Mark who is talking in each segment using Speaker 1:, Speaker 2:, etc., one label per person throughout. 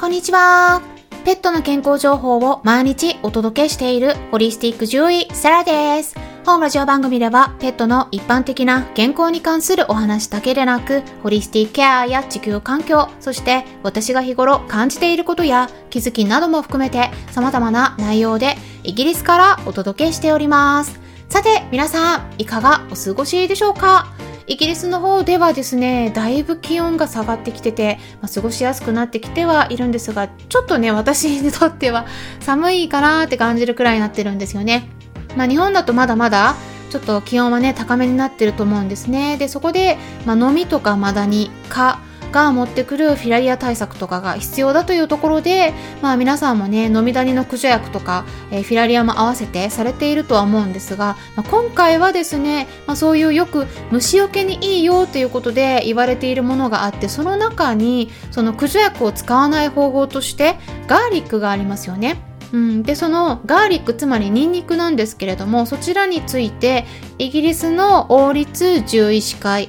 Speaker 1: こんにちは。ペットの健康情報を毎日お届けしているホリスティック獣医サラです。本ラジオ番組ではペットの一般的な健康に関するお話だけでなく、ホリスティックケアや地球環境、そして私が日頃感じていることや気づきなども含めて様々な内容でイギリスからお届けしております。さて、皆さん、いかがお過ごしでしょうか？イギリスの方ではですね、だいぶ気温が下がってきてて、まあ、過ごしやすくなってきてはいるんですが、ちょっとね、私にとっては寒いかなって感じるくらいになってるんですよね。まあ、日本だとまだまだちょっと気温はね高めになってると思うんですねでそこで、まあ、飲みとかマダニ蚊が持ってくるフィラリア対策とかが必要だというところで、まあ、皆さんもね飲みダニの駆除薬とか、えー、フィラリアも合わせてされているとは思うんですが、まあ、今回はですね、まあ、そういうよく虫除けにいいよということで言われているものがあってその中にその駆除薬を使わない方法としてガーリックがありますよね。うん、でそのガーリックつまりニンニクなんですけれどもそちらについてイギリスの王立獣医師会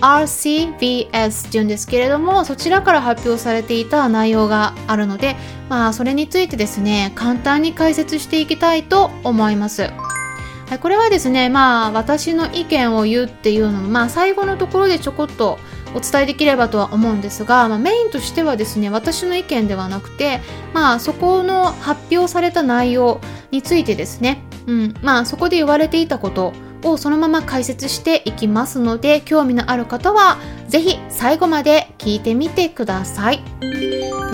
Speaker 1: RCVS っていうんですけれどもそちらから発表されていた内容があるのでまあそれについてですね簡単に解説していきたいと思います。はい、これはですねまあ私の意見を言うっていうのもまあ最後のところでちょこっとお伝えできればとは思うんですが、まあ、メインとしてはですね私の意見ではなくて、まあ、そこの発表された内容についてですね、うんまあ、そこで言われていたことをそのまま解説していきますので興味のある方は是非最後まで聞いてみてください。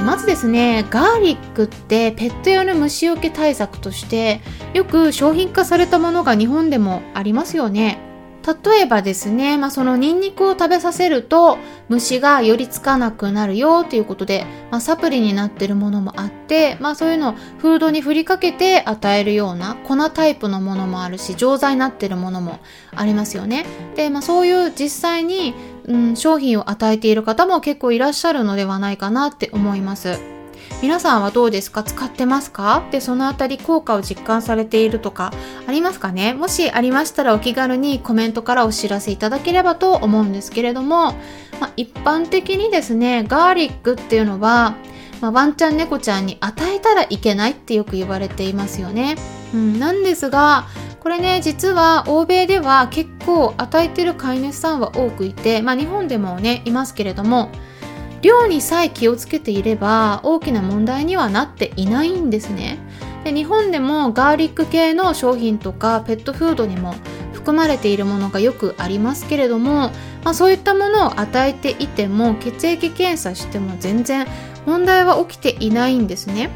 Speaker 1: まずですねガーリックってペット用の虫除け対策としてよく商品化されたものが日本でもありますよね。例えばですね、まあ、そのニンニクを食べさせると虫が寄りつかなくなるよということで、まあ、サプリになってるものもあって、まあ、そういうのをフードに振りかけて与えるような粉タイプのものもあるし錠剤になってるものもありますよね。で、まあ、そういう実際に、うん、商品を与えている方も結構いらっしゃるのではないかなって思います。皆さんはどうですか？使ってますか？で、そのあたり効果を実感されているとかありますかね？もしありましたらお気軽にコメントからお知らせいただければと思うんですけれども、まあ、一般的にですね、ガーリックっていうのは、まあ、ワンちゃん猫ちゃんに与えたらいけないってよく言われていますよね。うん、なんですが、これね実は欧米では結構与えてる飼い主さんは多くいて、まあ、日本でもねいますけれども量にさえ気をつけていれば大きな問題にはなっていないんですね。で日本でもガーリック系の商品とかペットフードにも含まれているものがよくありますけれども、まあ、そういったものを与えていても血液検査しても全然問題は起きていないんですね。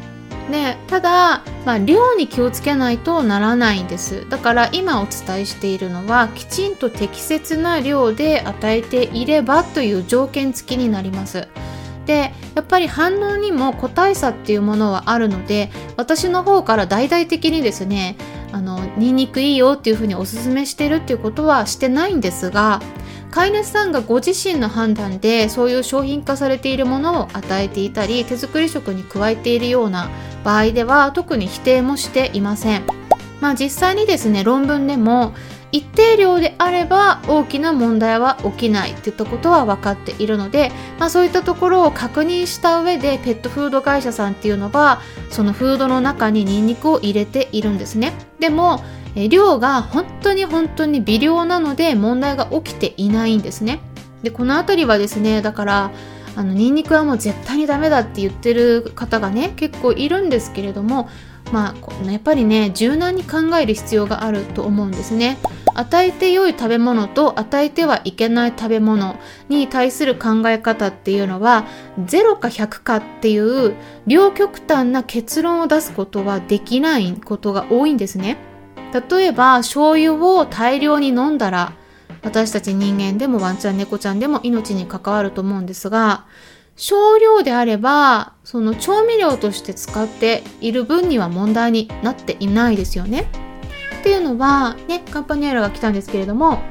Speaker 1: でただ、まあ、量に気をつけないとならないんです。だから今お伝えしているのはきちんと適切な量で与えていればという条件付きになります。でやっぱり反応にも個体差っていうものはあるので私の方から大々的にですねあのニンニクいいよっていうふうにおすすめしてるっていうことはしてないんですが飼い主さんがご自身の判断でそういう商品化されているものを与えていたり手作り食に加えているような場合では特に否定もしていません。まあ実際にですね論文でも一定量であれば大きな問題は起きないっていったことは分かっているので、まあ、そういったところを確認した上でペットフード会社さんっていうのはそのフードの中にニンニクを入れているんですねでも量が本当に本当に微量なので問題が起きていないんですねでこの辺りはですねだからあのニンニクはもう絶対にダメだって言ってる方がね結構いるんですけれどもまあやっぱりね柔軟に考える必要があると思うんですね。与えて良い食べ物と与えてはいけない食べ物に対する考え方っていうのは0か100かっていう両極端な結論を出すことはできないことが多いんですね。例えば醤油を大量に飲んだら私たち人間でもワンちゃん猫ちゃんでも命に関わると思うんですが少量であればその調味料として使っている分には問題になっていないですよね。っていうのはねカンパニエラが来たんですけれども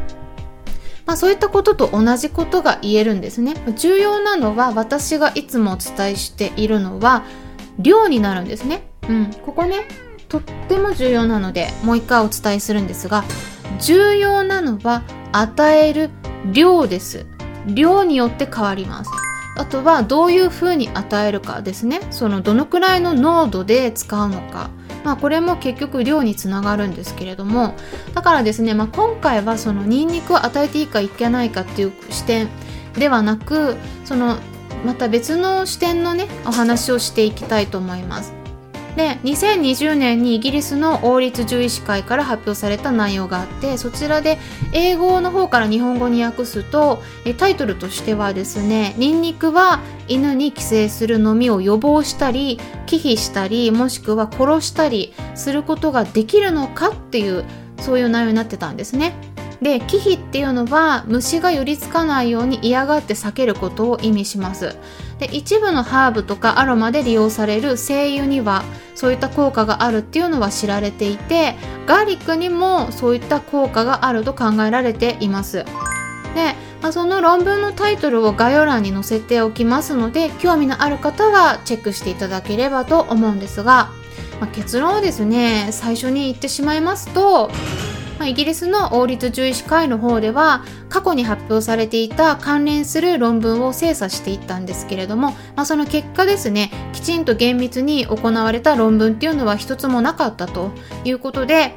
Speaker 1: まあ、そういったことと同じことが言えるんですね。重要なのは私がいつもお伝えしているのは量になるんですね。うん、ここねとっても重要なのでもう一回お伝えするんですが重要なのは与える量です。量によって変わります。あとはどういう風に与えるかですね。そのどのくらいの濃度で使うのか。まあこれも結局量につながるんですけれども。だからですね、まあ、今回はそのニンニクを与えていいかいけないかっていう視点ではなくそのまた別の視点のねお話をしていきたいと思います。で2020年にイギリスの王立獣医師会から発表された内容があってそちらで英語の方から日本語に訳すとタイトルとしてはですねニンニクは犬に寄生するのみを予防したり忌避したりもしくは殺したりすることができるのかっていうそういう内容になってたんですね。で忌避っていうのは虫が寄りつかないように嫌がって避けることを意味します。で一部のハーブとかアロマで利用される精油にはそういった効果があるっていうのは知られていてガーリックにもそういった効果があると考えられています。で、まあ、その論文のタイトルを概要欄に載せておきますので興味のある方はチェックしていただければと思うんですが、まあ、結論をですね最初に言ってしまいますとまあ、イギリスの王立獣医師会の方では過去に発表されていた関連する論文を精査していったんですけれども、まあ、その結果ですねきちんと厳密に行われた論文っていうのは一つもなかったということで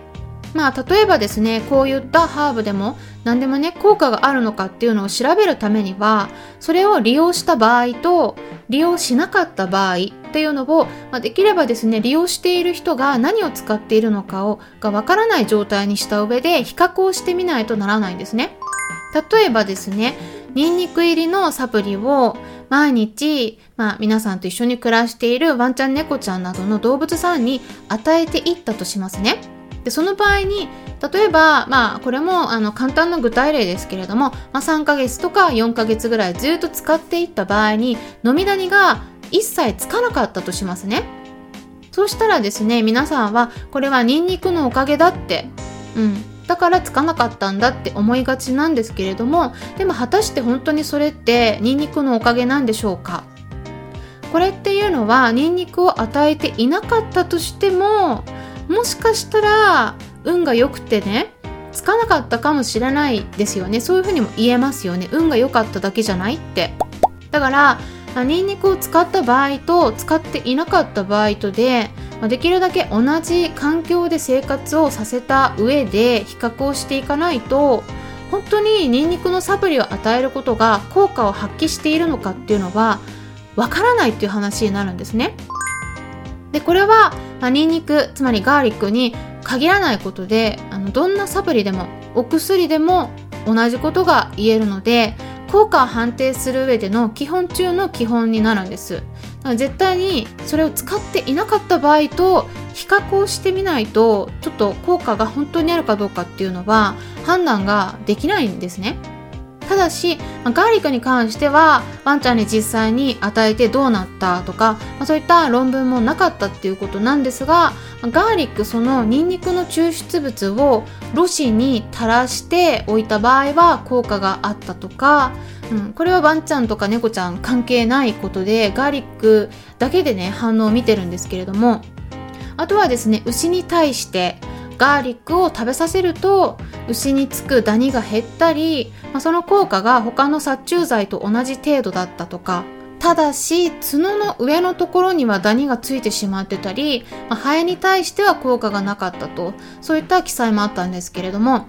Speaker 1: まあ例えばですねこういったハーブでも何でもね効果があるのかっていうのを調べるためにはそれを利用した場合と利用しなかった場合っていうのを、まあ、できればですね利用している人が何を使っているのかをがわからない状態にした上で比較をしてみないとならないんですね。例えばですねニンニク入りのサプリを毎日、まあ、皆さんと一緒に暮らしているワンちゃん猫ちゃんなどの動物さんに与えていったとしますね。でその場合に例えば、まあ、これもあの簡単な具体例ですけれども、まあ、3ヶ月とか4ヶ月ぐらいずっと使っていった場合に飲みダニが一切つかなかったとしますね。そうしたらですね皆さんはこれはニンニクのおかげだってうんだからつかなかったんだって思いがちなんですけれどもでも果たして本当にそれってニンニクのおかげなんでしょうか？これっていうのはニンニクを与えていなかったとしてももしかしたら運が良くてねつかなかったかもしれないですよね。そういうふうにも言えますよね。運が良かっただけじゃないって。だから、ニンニクを使った場合と使っていなかった場合とで、できるだけ同じ環境で生活をさせた上で比較をしていかないと本当にニンニクのサプリを与えることが効果を発揮しているのかっていうのはわからないっていう話になるんですね。でこれは、まあ、ニンニクつまりガーリックに限らないことであのどんなサプリでもお薬でも同じことが言えるので効果を判定する上での基本中の基本になるんです。絶対にそれを使っていなかった場合と比較をしてみないとちょっと効果が本当にあるかどうかっていうのは判断ができないんですね。ただし、まガーリックに関してはワンちゃんに実際に与えてどうなったとか、まあ、そういった論文もなかったっていうことなんですがガーリックそのニンニクの抽出物をロシに垂らしておいた場合は効果があったとか、うん、これはワンちゃんとか猫ちゃん関係ないことでガーリックだけでね反応を見てるんですけれどもあとはですね牛に対してガーリックを食べさせると牛につくダニが減ったり、まあ、その効果が他の殺虫剤と同じ程度だったとか。ただし角の上のところにはダニがついてしまってたり、まあ、ハエに対しては効果がなかったと。そういった記載もあったんですけれども。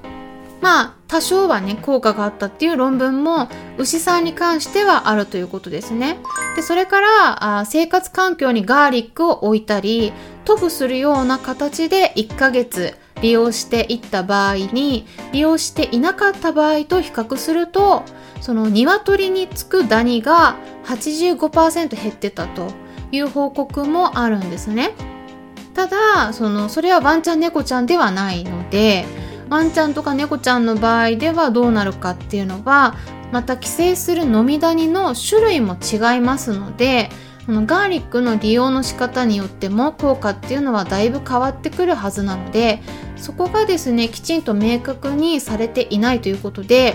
Speaker 1: まあ多少はね効果があったっていう論文も牛さんに関してはあるということですね。でそれからあ生活環境にガーリックを置いたり塗布するような形で1ヶ月利用していった場合に利用していなかった場合と比較するとその鶏につくダニが85%減ってたという報告もあるんですね。ただそのそれはワンちゃん猫ちゃんではないのでワンちゃんとか猫ちゃんの場合ではどうなるかっていうのはまた寄生する飲みダニの種類も違いますのでこのガーリックの利用の仕方によっても効果っていうのはだいぶ変わってくるはずなのでそこがですねきちんと明確にされていないということで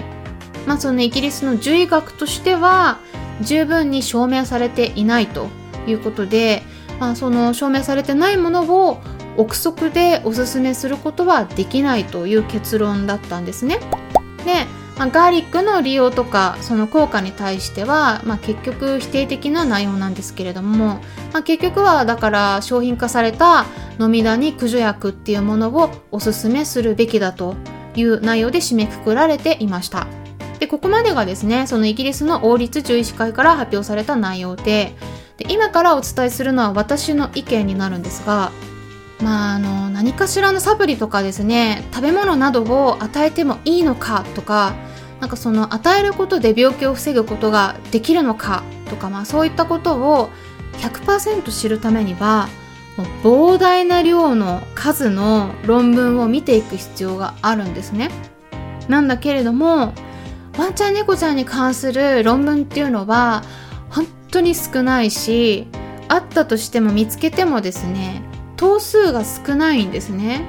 Speaker 1: まあそのイギリスの獣医学としては十分に証明されていないということで、まあ、その証明されてないものを憶測でおすすめすることはできないという結論だったんですね。でまあ、ガーリックの利用とかその効果に対しては、まあ、結局否定的な内容なんですけれども、まあ、結局はだから商品化された飲みダニ駆除薬っていうものをおすすめするべきだという内容で締めくくられていました。でここまでがですねそのイギリスの王立獣医師会から発表された内容でで今からお伝えするのは私の意見になるんですがまあ、あの何かしらのサプリとかですね食べ物などを与えてもいいのかとかなんかその与えることで病気を防ぐことができるのかとか、まあ、そういったことを100%知るためにはもう膨大な量の数の論文を見ていく必要があるんですね。なんだけれどもワンちゃん猫ちゃんに関する論文っていうのは本当に少ないしあったとしても見つけてもですね頭数が少ないんですね。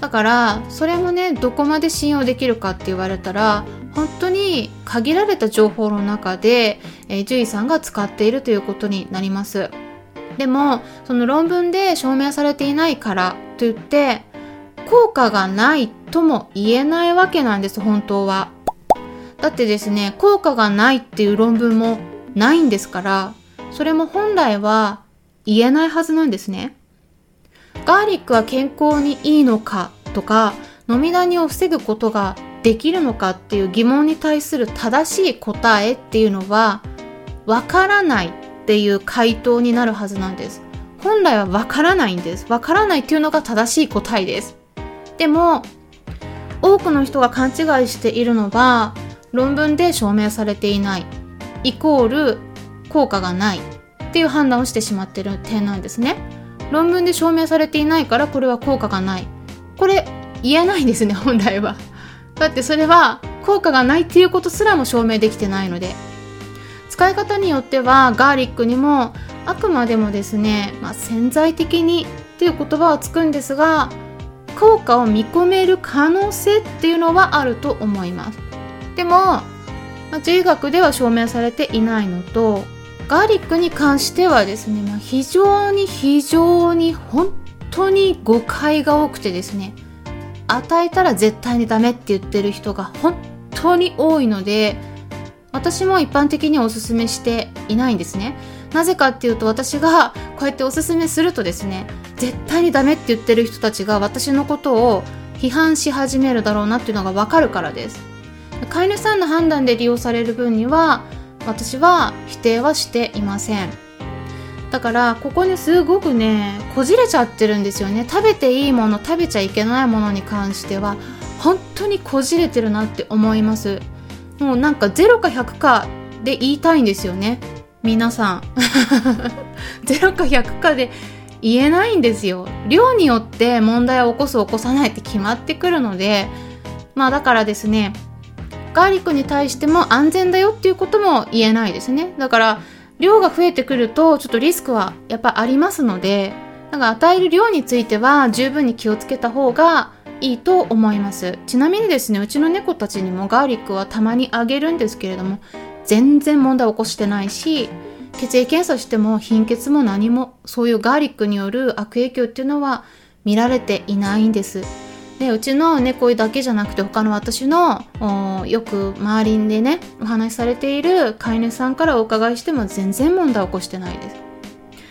Speaker 1: だからそれもねどこまで信用できるかって言われたら本当に限られた情報の中で、えー、獣医さんが使っているということになります。でもその論文で証明されていないからといって効果がないとも言えないわけなんです本当は。だってですね効果がないっていう論文もないんですからそれも本来は言えないはずなんですね。ガーリックは健康にいいのかとか飲みダニを防ぐことができるのかっていう疑問に対する正しい答えっていうのはわからないっていう回答になるはずなんです。本来はわからないんです。わからないっていうのが正しい答えです。でも多くの人が勘違いしているのは論文で証明されていない。イコール効果がないっていう判断をしてしまってる点なんですね。論文で証明されていないからこれは効果がない。これ言えないですね本来は。だってそれは効果がないっていうことすらも証明できてないので。使い方によってはガーリックにもあくまでもですね、まあ、潜在的にっていう言葉はつくんですが効果を見込める可能性っていうのはあると思います。でも、まあ、獣医学では証明されていないのとガーリックに関してはですね、まあ、非常に非常に本当に誤解が多くてですね与えたら絶対にダメって言ってる人が本当に多いので私も一般的におすすめしていないんですね。なぜかっていうと私がこうやっておすすめするとですね絶対にダメって言ってる人たちが私のことを批判し始めるだろうなっていうのがわかるからです。飼い主さんの判断で利用される分には私は否定はしていません。だからここにすごくねこじれちゃってるんですよね。食べていいもの食べちゃいけないものに関しては本当にこじれてるなって思います。もうなんか0か100かで言いたいんですよね。皆さん。0か100かで言えないんですよ。量によって問題を起こす起こさないって決まってくるので。まあだからですねガーリックに対しても安全だよっていうことも言えないですね。だから、量が増えてくると、ちょっとリスクはやっぱありますので、なんか与える量については十分に気をつけた方がいいと思います。ちなみにですね、うちの猫たちにもガーリックはたまにあげるんですけれども、全然問題起こしてないし、血液検査しても貧血も何も、そういうガーリックによる悪影響っていうのは見られていないんです。でうちの猫だけじゃなくて他の私のよく周りでねお話しされている飼い主さんからお伺いしても全然問題起こしてないです。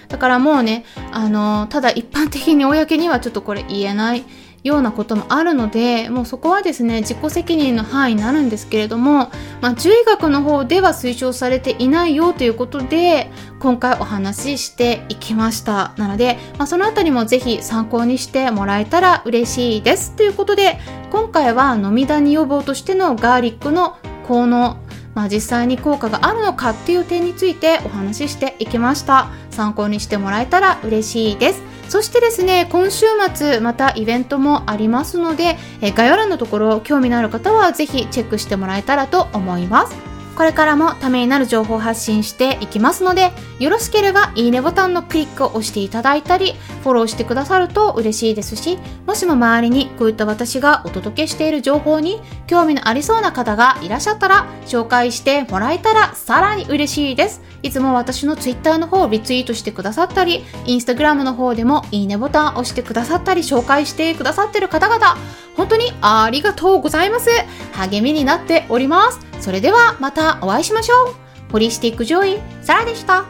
Speaker 1: だからもうねあのただ一般的に公にはちょっとこれ言えない。ようなこともあるのでもうそこはですね自己責任の範囲になるんですけれども、まあ、獣医学の方では推奨されていないよということで今回お話ししていきました。なので、まあ、そのあたりもぜひ参考にしてもらえたら嬉しいです。ということで今回は飲みダニ予防としてのガーリックの効能まあ、実際に効果があるのかっていう点についてお話ししていきました。参考にしてもらえたら嬉しいです。そしてですね今週末またイベントもありますので、え概要欄のところ興味のある方はぜひチェックしてもらえたらと思います。これからもためになる情報を発信していきますので、よろしければいいねボタンのクリックを押していただいたり、フォローしてくださると嬉しいですし、もしも周りにこういった私がお届けしている情報に興味のありそうな方がいらっしゃったら、紹介してもらえたらさらに嬉しいです。いつも私の Twitter の方をリツイートしてくださったり、Instagram の方でもいいねボタンを押してくださったり、紹介してくださってる方々、本当にありがとうございます。励みになっております。それではまたお会いしましょう。ホリスティック・ジョイ、サラでした。